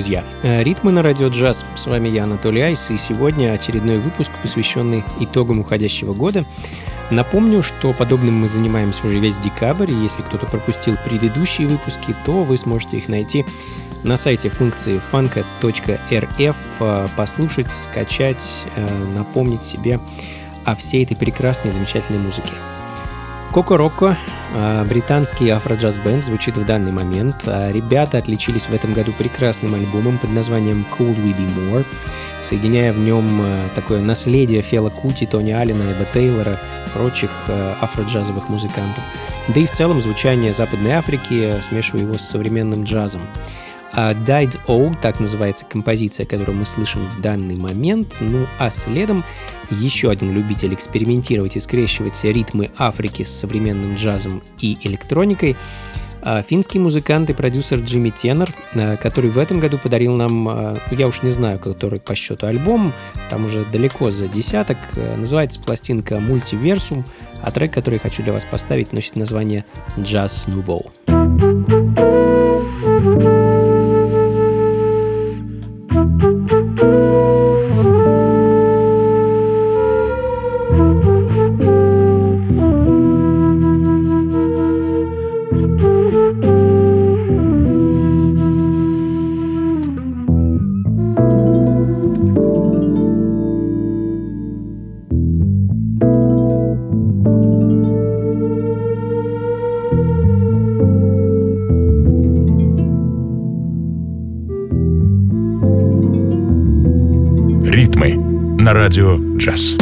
Друзья! Э, Ритмы на радио джаз. С вами я, Анатолий Айс, и сегодня очередной выпуск, посвященный итогам уходящего года. Напомню, что подобным мы занимаемся уже весь декабрь, и если кто-то пропустил предыдущие выпуски, то вы сможете их найти на сайте функции funka.rf, э, послушать, скачать, э, напомнить себе о всей этой прекрасной замечательной музыке. Коко Рокко, британский афро-джаз-бенд, звучит в данный момент. А, ребята отличились в этом году прекрасным альбомом под названием Cool We Be More, соединяя в нем а, такое наследие Фела Кути, Тони Аллена, Эба Тейлора, прочих афро-джазовых музыкантов. Да и в целом звучание Западной Африки, смешивая его с современным джазом. А Died O, так называется композиция, которую мы слышим в данный момент. Ну а следом еще один любитель экспериментировать и скрещивать ритмы Африки с современным джазом и электроникой. А финский музыкант и продюсер Джимми Теннер, а, который в этом году подарил нам, а, я уж не знаю, который по счету альбом, там уже далеко за десяток, называется пластинка «Мультиверсум», а трек, который я хочу для вас поставить, носит название «Jazz Nouveau». Радио «Джаз».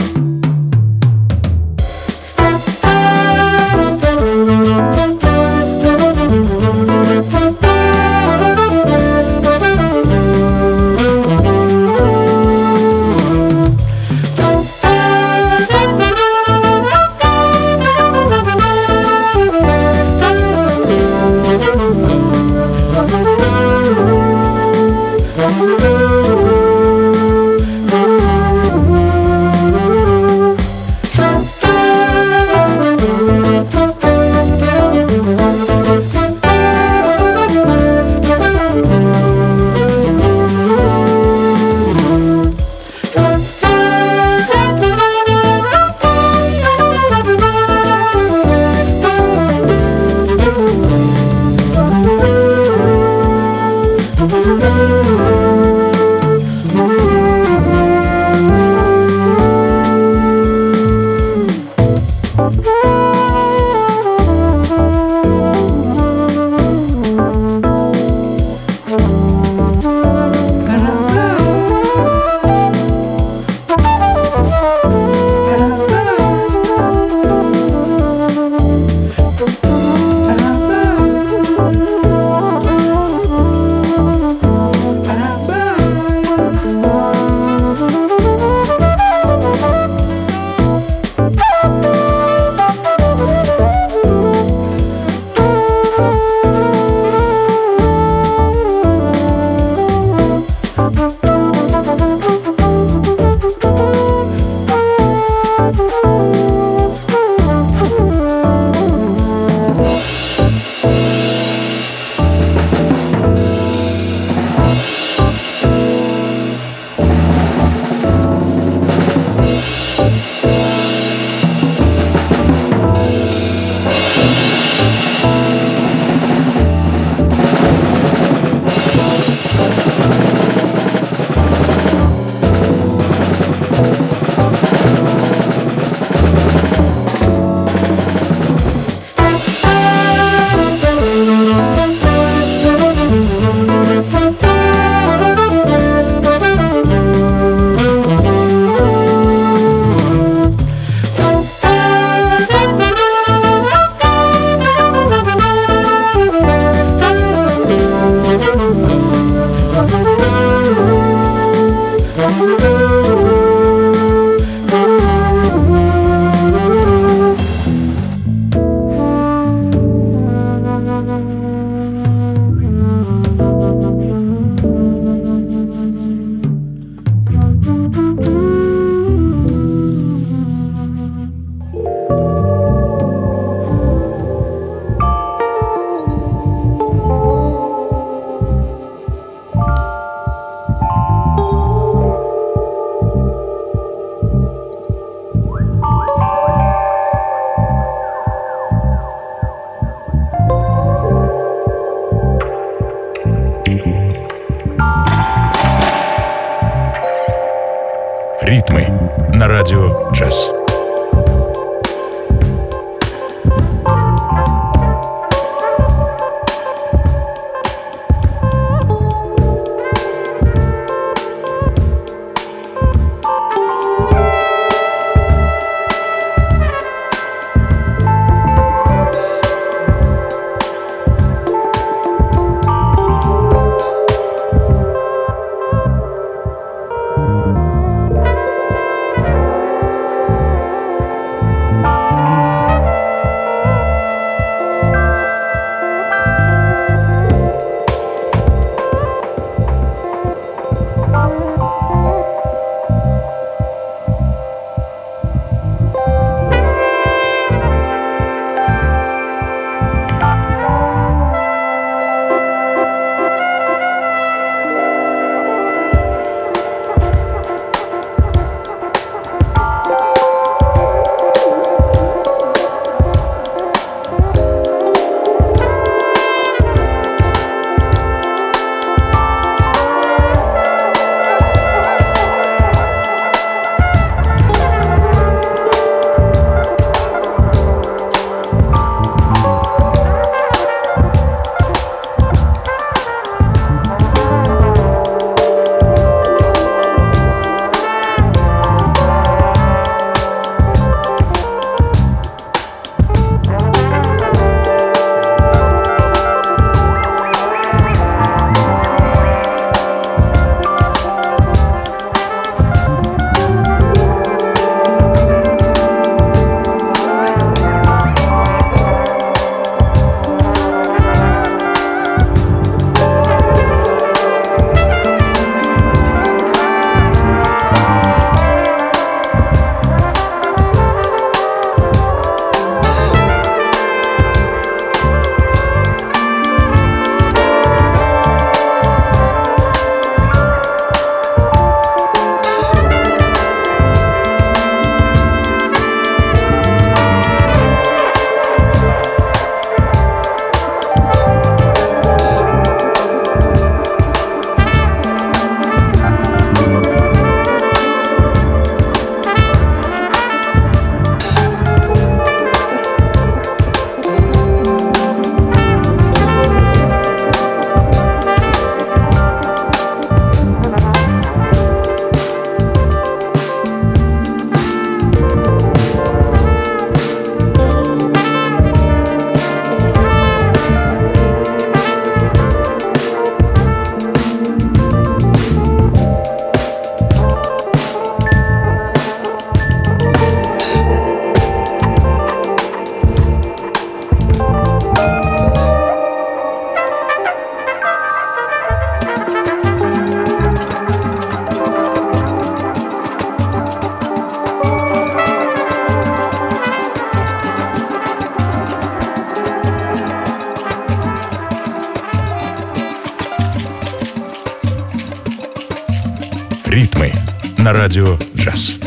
на радио «Джаз».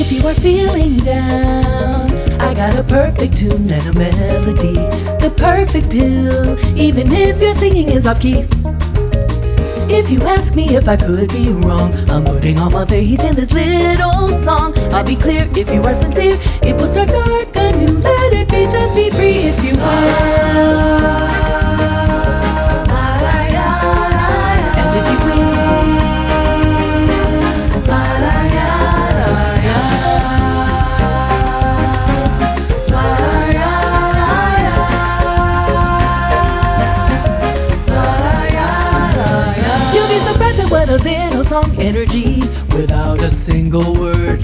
If you are feeling down, I got a perfect tune and a melody. The perfect pill, even if your singing is key. If you ask me if I could be wrong, I'm putting all my faith in this little song. I'll be clear if you are sincere, it will start dark anew. Let it be, just be free if you are. Energy without a single word.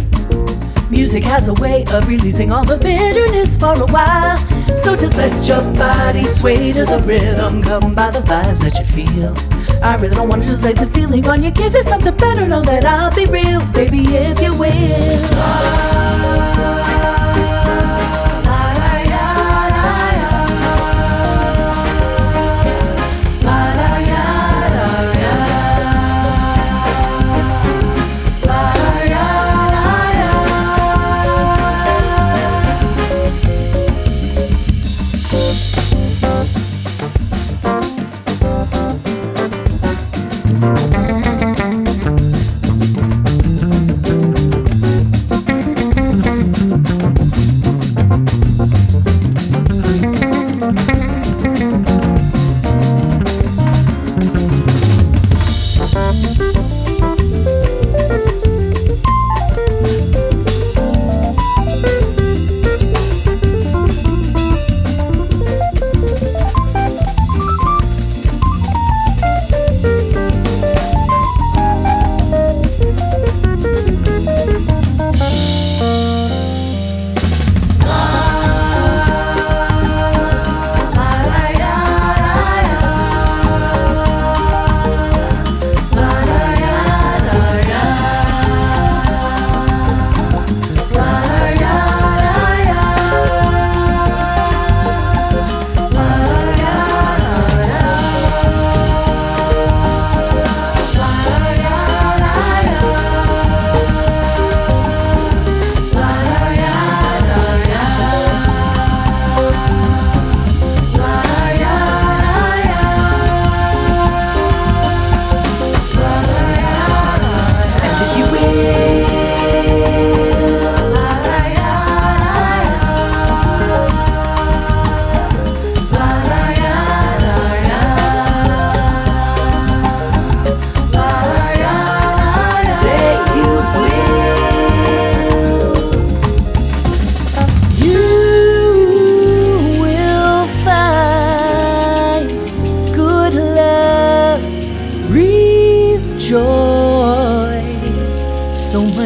Music has a way of releasing all the bitterness for a while. So just let your body sway to the rhythm, come by the vibes that you feel. I really don't want to just let the feeling on you. Give it something better, know that I'll be real, baby, if you will.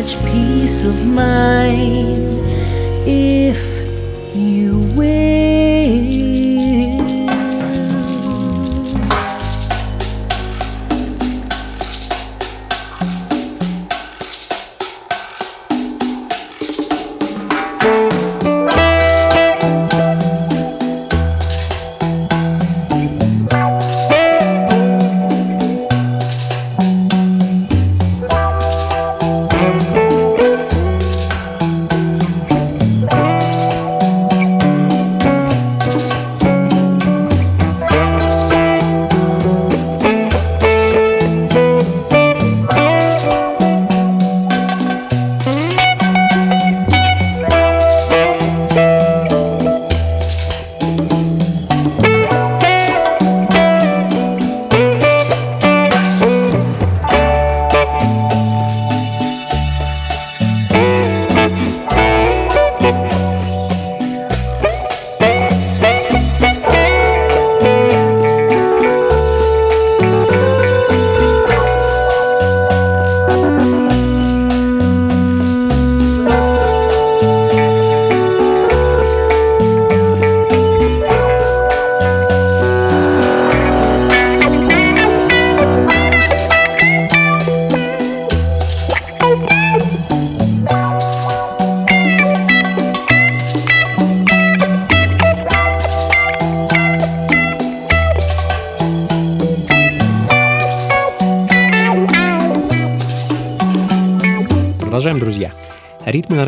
such peace of mind.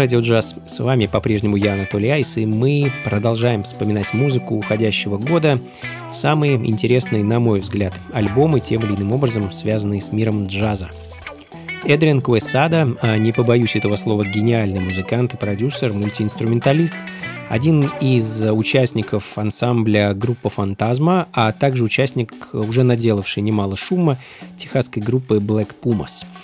Радио джаз. С вами по-прежнему я, Анатолий Айс, и мы продолжаем вспоминать музыку уходящего года, самые интересные, на мой взгляд, альбомы, тем или иным образом связанные с миром джаза. Эдриан Куэсада, а, не побоюсь этого слова, гениальный музыкант и продюсер, мультиинструменталист, один из участников ансамбля группы «Фантазма», а также участник, уже наделавший немало шума, техасской группы Black Pumas –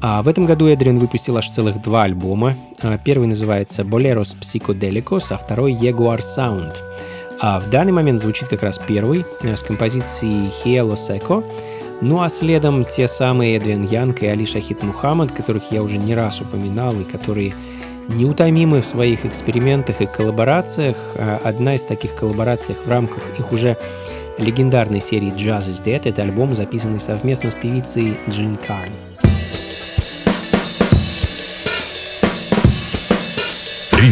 а в этом году Эдриан выпустил аж целых два альбома. А, первый называется Boleros Psychodelicos, а второй Jaguar Sound. А в данный момент звучит как раз первый э, с композицией Hielo Seco. Ну а следом те самые Эдриан Янг и Али Шахид Мухаммад, которых я уже не раз упоминал и которые неутомимы в своих экспериментах и коллаборациях. А одна из таких коллабораций в рамках их уже легендарной серии Jazz is Dead — это альбом, записанный совместно с певицей Джин Карн.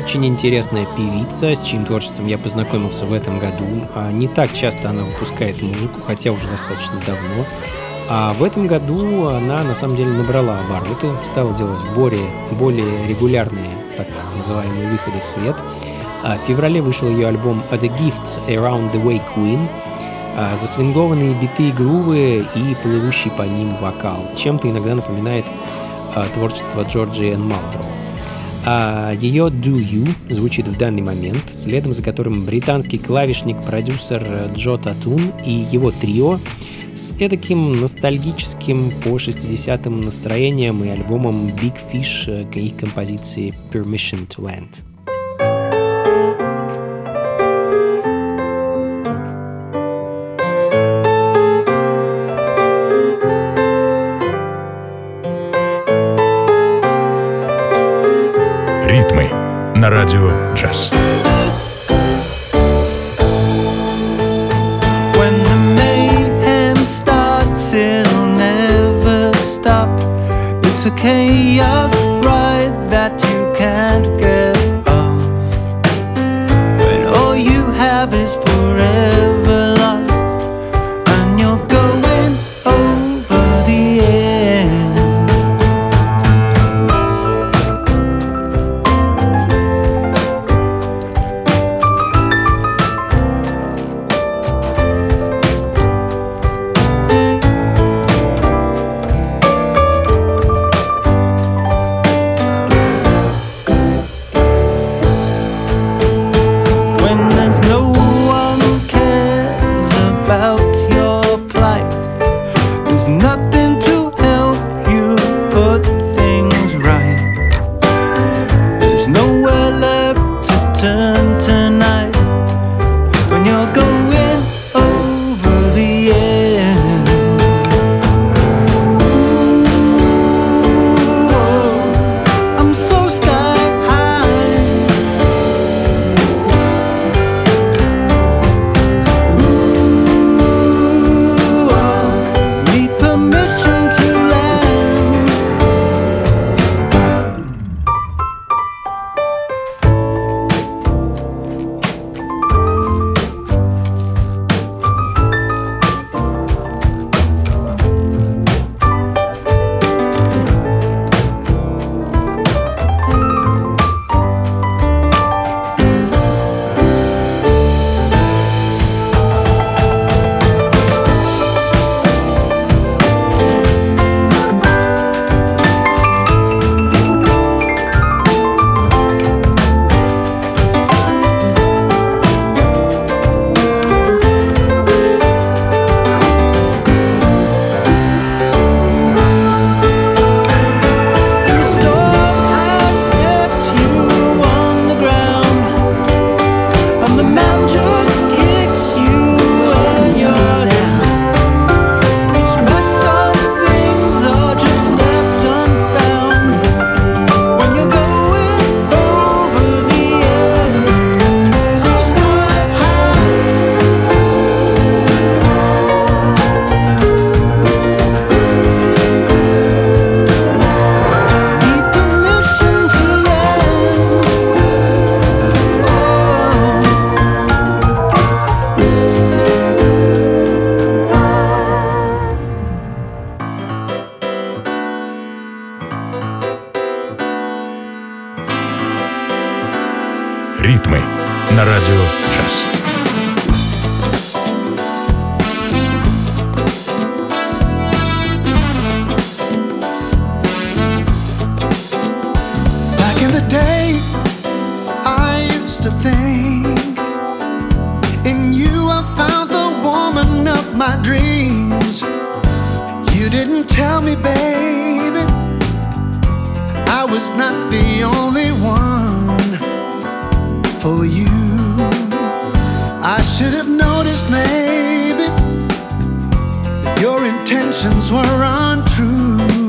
Очень интересная певица, с чьим творчеством я познакомился в этом году. А Не так часто она выпускает музыку, хотя уже достаточно давно. А в этом году она на самом деле набрала обороты, стала делать более, более регулярные так называемые выходы в свет. А В феврале вышел ее альбом The Gifts Around the Way Queen, а, засвингованные биты и грувы и плывущий по ним вокал. Чем-то иногда напоминает а, творчество Джорджи Энн Малдроу. А ее Do You звучит в данный момент, следом за которым британский клавишник-продюсер э, Джо Татун и его трио с эдаким ностальгическим по 60-м настроением и альбомом Big Fish к их композиции Permission to Land. На радио джаз. was not the only one for you. I should have noticed maybe that your intentions were untrue.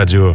Радио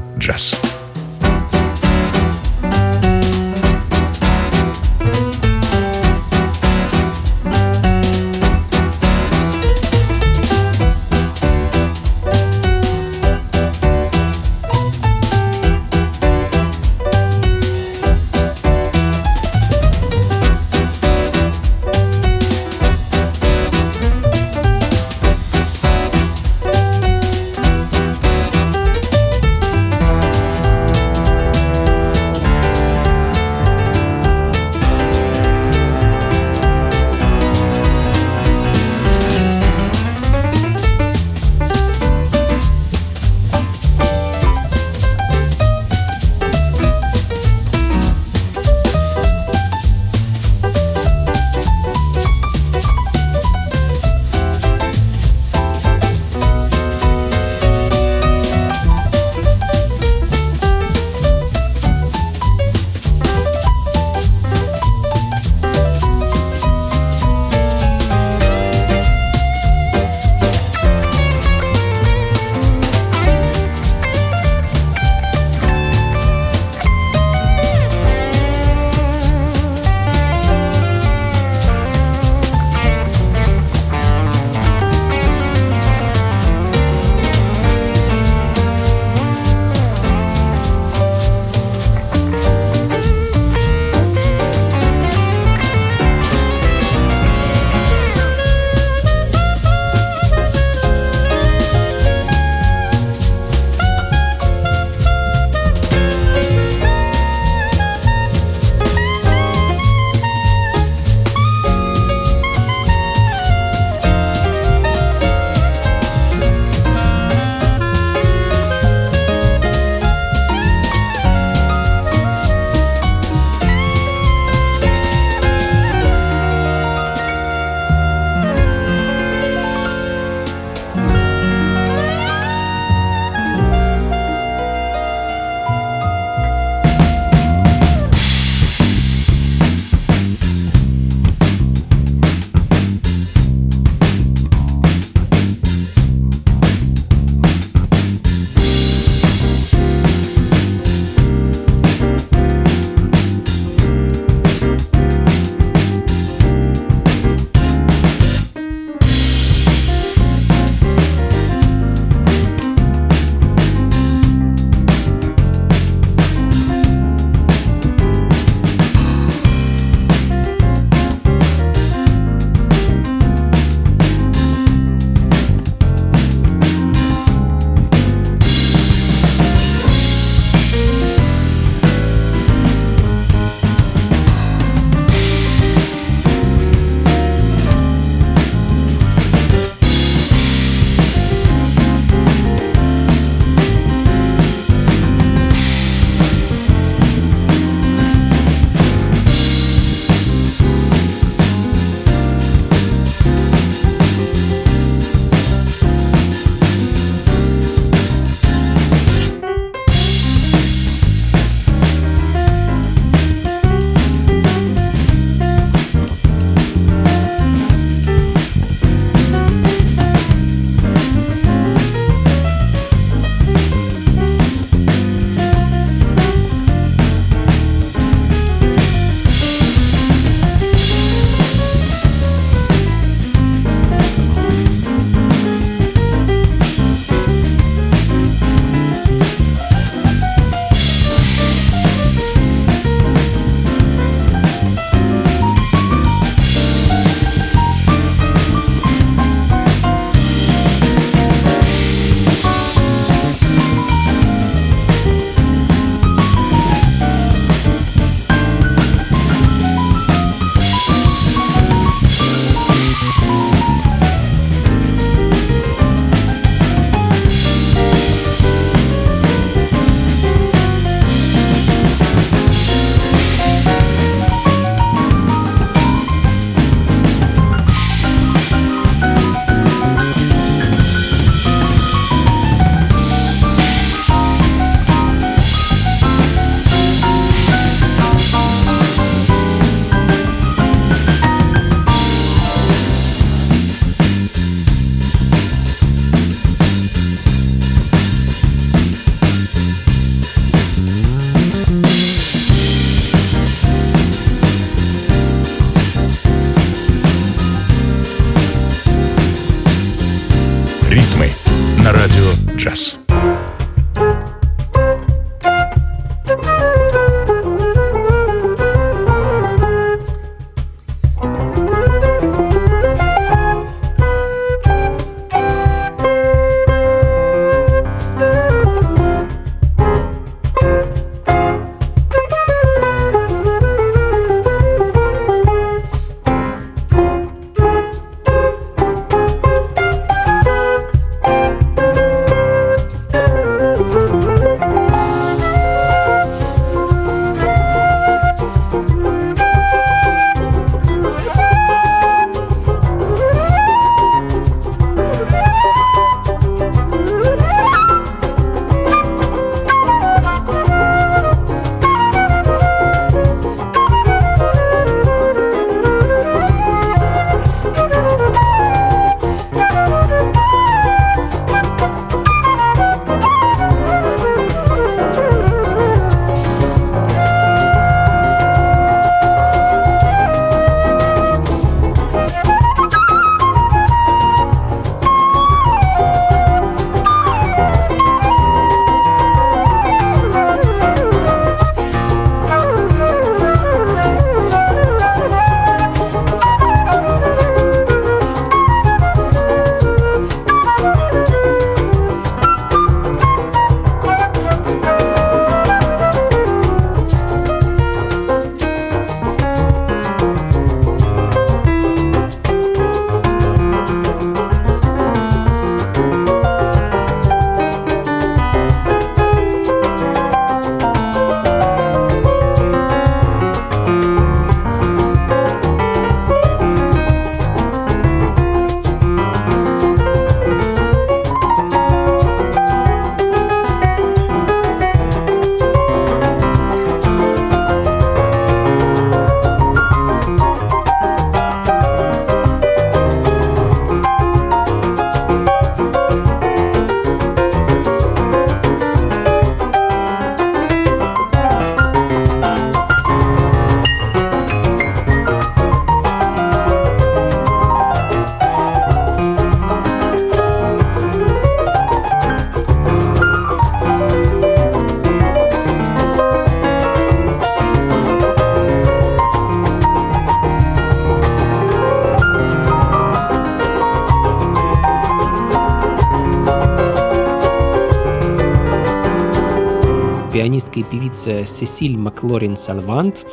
певица Сесиль Маклорин Салвант.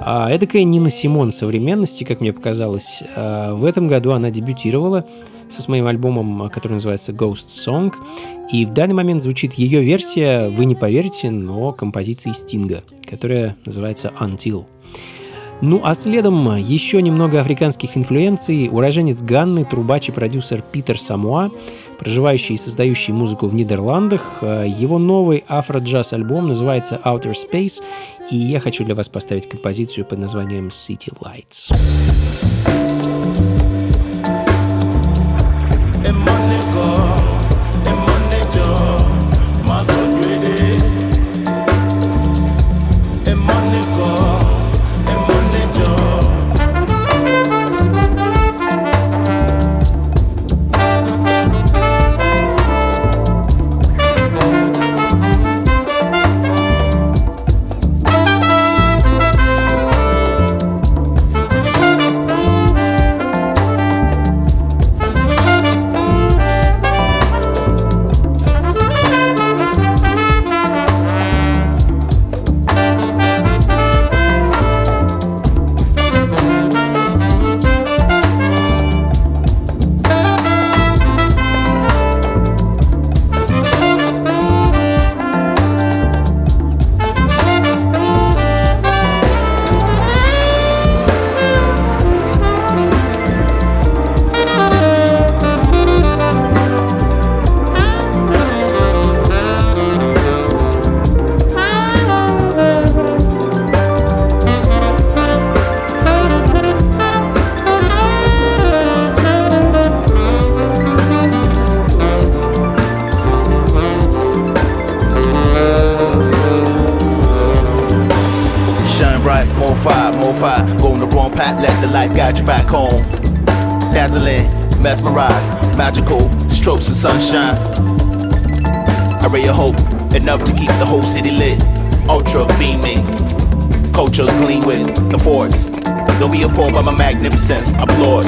А, эдакая Нина Симон современности, как мне показалось. А, в этом году она дебютировала со своим альбомом, который называется Ghost Song. И в данный момент звучит ее версия, вы не поверите, но композиции Стинга, которая называется Until. Ну а следом еще немного африканских инфлюенций. Уроженец Ганны, трубач и продюсер Питер Самуа, проживающий и создающий музыку в Нидерландах. Его новый афро-джаз-альбом называется Outer Space, и я хочу для вас поставить композицию под названием City Lights. sunshine. Don't be appalled by my magnificence, I applaud.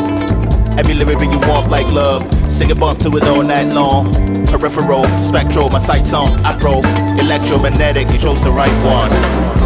Every lyric you want like love, sing a bump to it all night long. Peripheral, spectral, my sights on afro, electromagnetic, you chose the right one.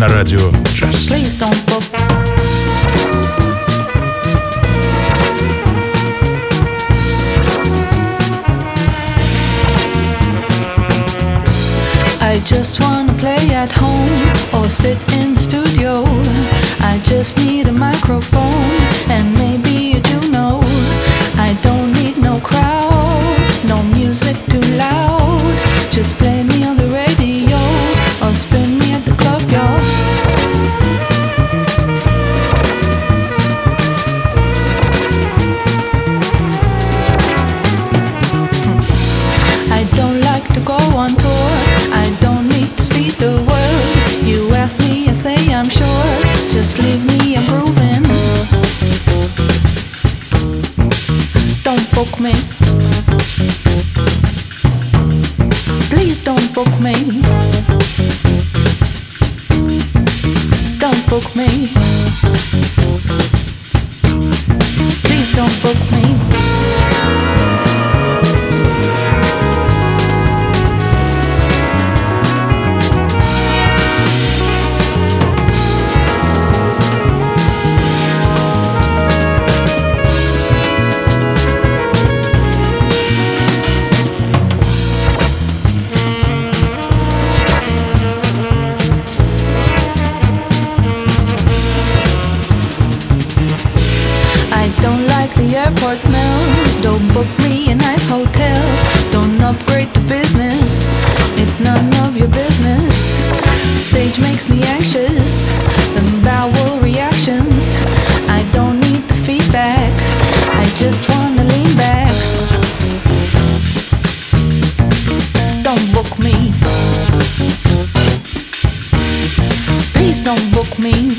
на радио «Джаз». I just wanna play at home or sit in the studio. I just need a microphone and maybe a Juno. I don't need no crowd, no music too loud. Just play. me. comigo.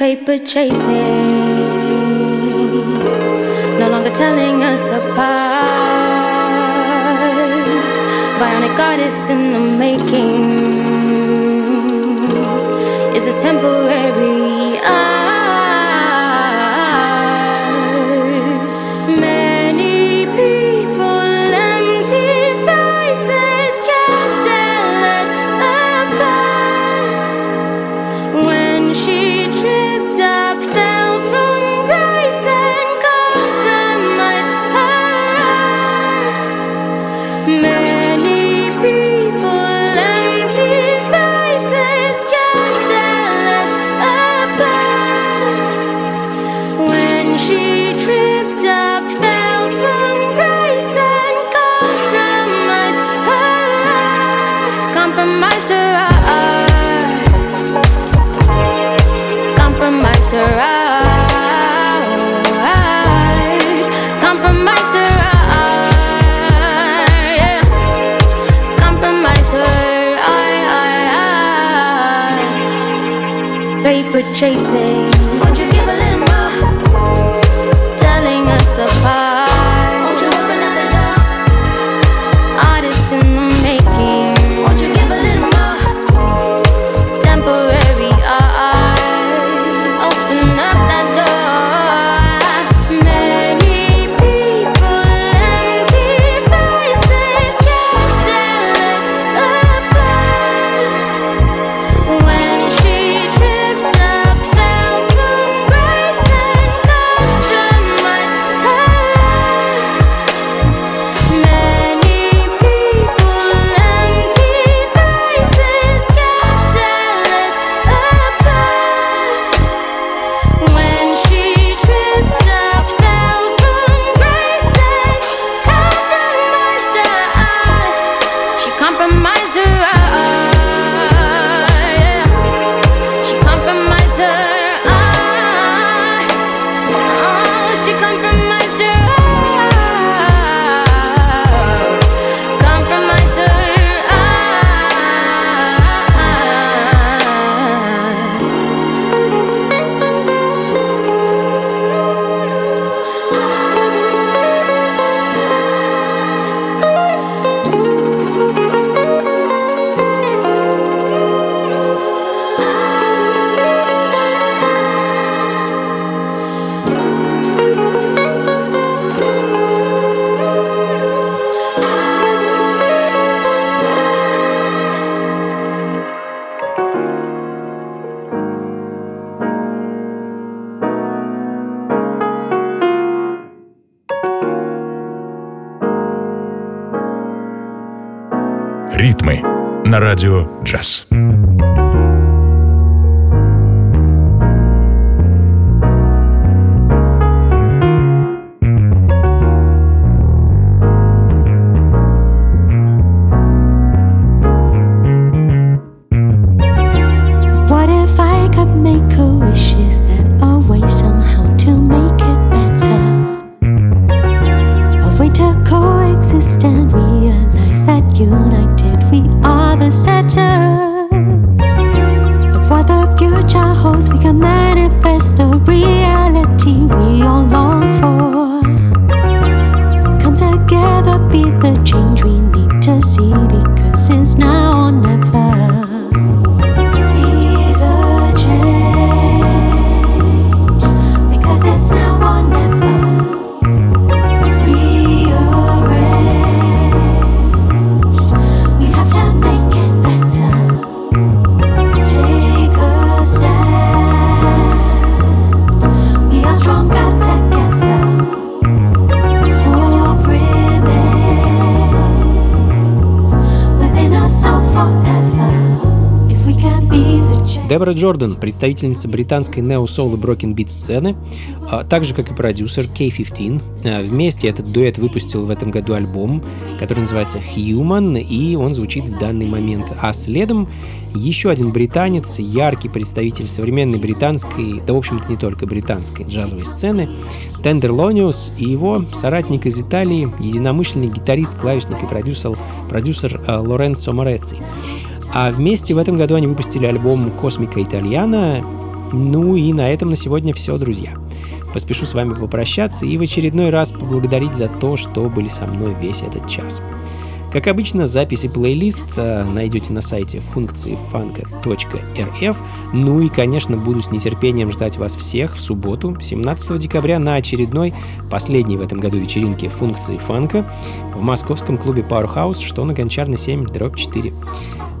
paper chasing chasing. радио «Джаз». Джордан, представительница британской нео-соул и broken beat сцены, а, так же, как и продюсер K15. А, вместе этот дуэт выпустил в этом году альбом, который называется Human, и он звучит в данный момент. А следом еще один британец, яркий представитель современной британской, да в общем-то не только британской джазовой сцены, Tenderlonious и его соратник из Италии, единомышленный гитарист, клавишник и продюсер, продюсер а, Лоренцо Мореци. А вместе в этом году они выпустили альбом «Космика Итальяна». Ну и на этом на сегодня все, друзья. Поспешу с вами попрощаться и в очередной раз поблагодарить за то, что были со мной весь этот час. Как обычно, записи плейлист э, найдете на сайте функции фанка.рф. Ну и, конечно, буду с нетерпением ждать вас всех в субботу, 17 декабря, на очередной, последней в этом году вечеринке функции фанка в московском клубе Powerhouse, что на Гончарной 7, дробь 4.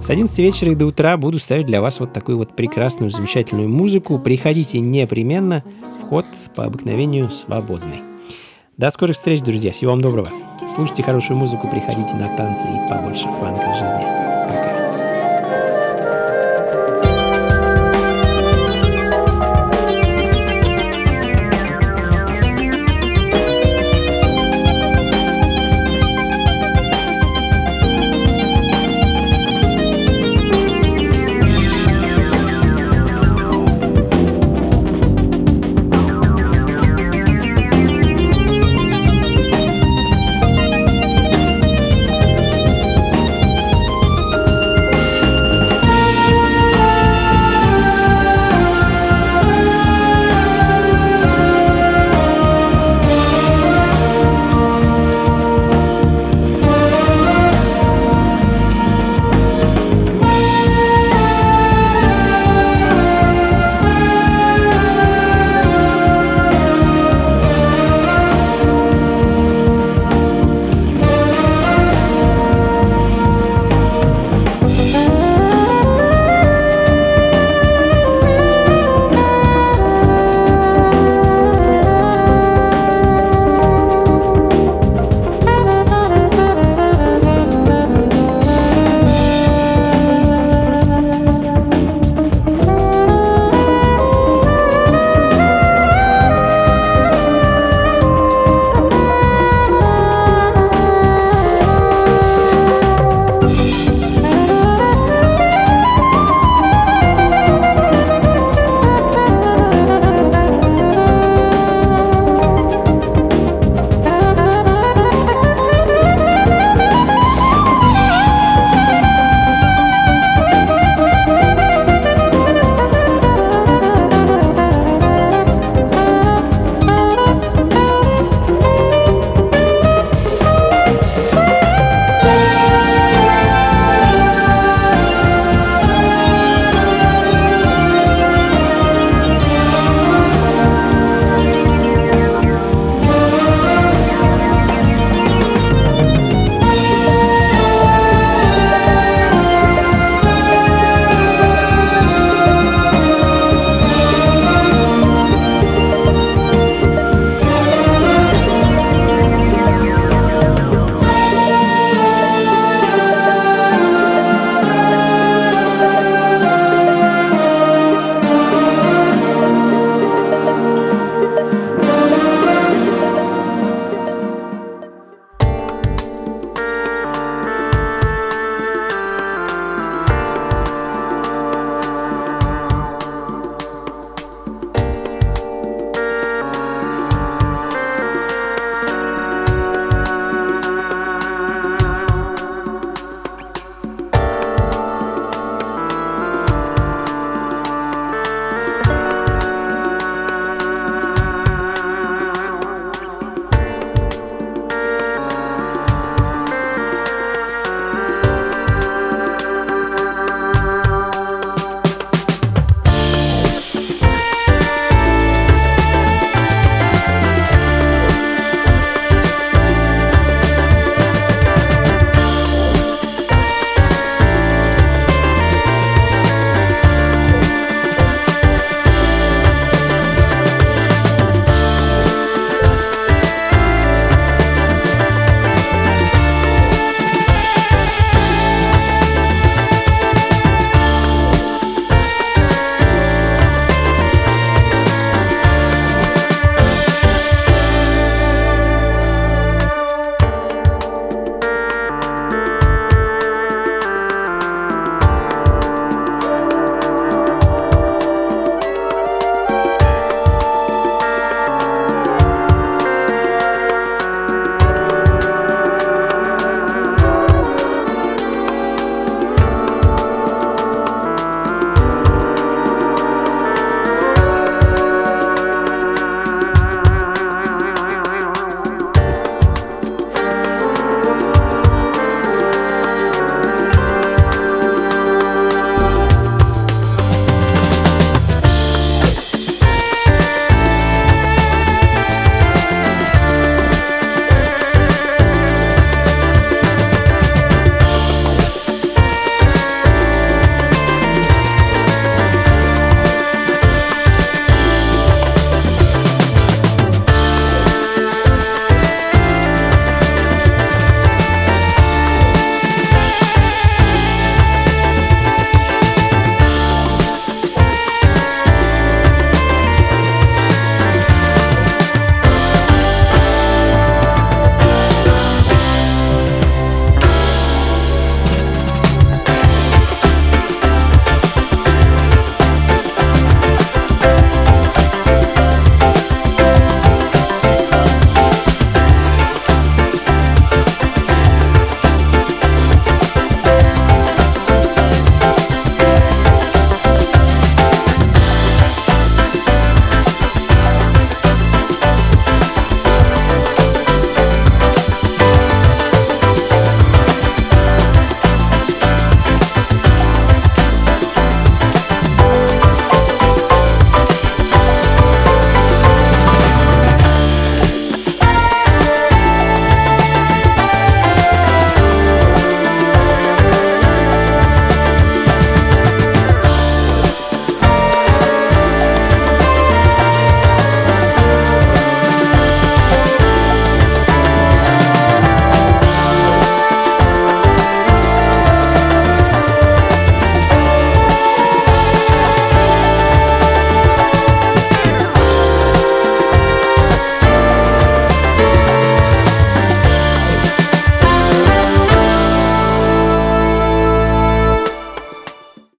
С 11 вечера и до утра буду ставить для вас вот такую вот прекрасную, замечательную музыку. Приходите непременно, вход по обыкновению свободный. До скорых встреч, друзья. Всего вам доброго. Слушайте хорошую музыку, приходите на танцы и побольше фанка жизни.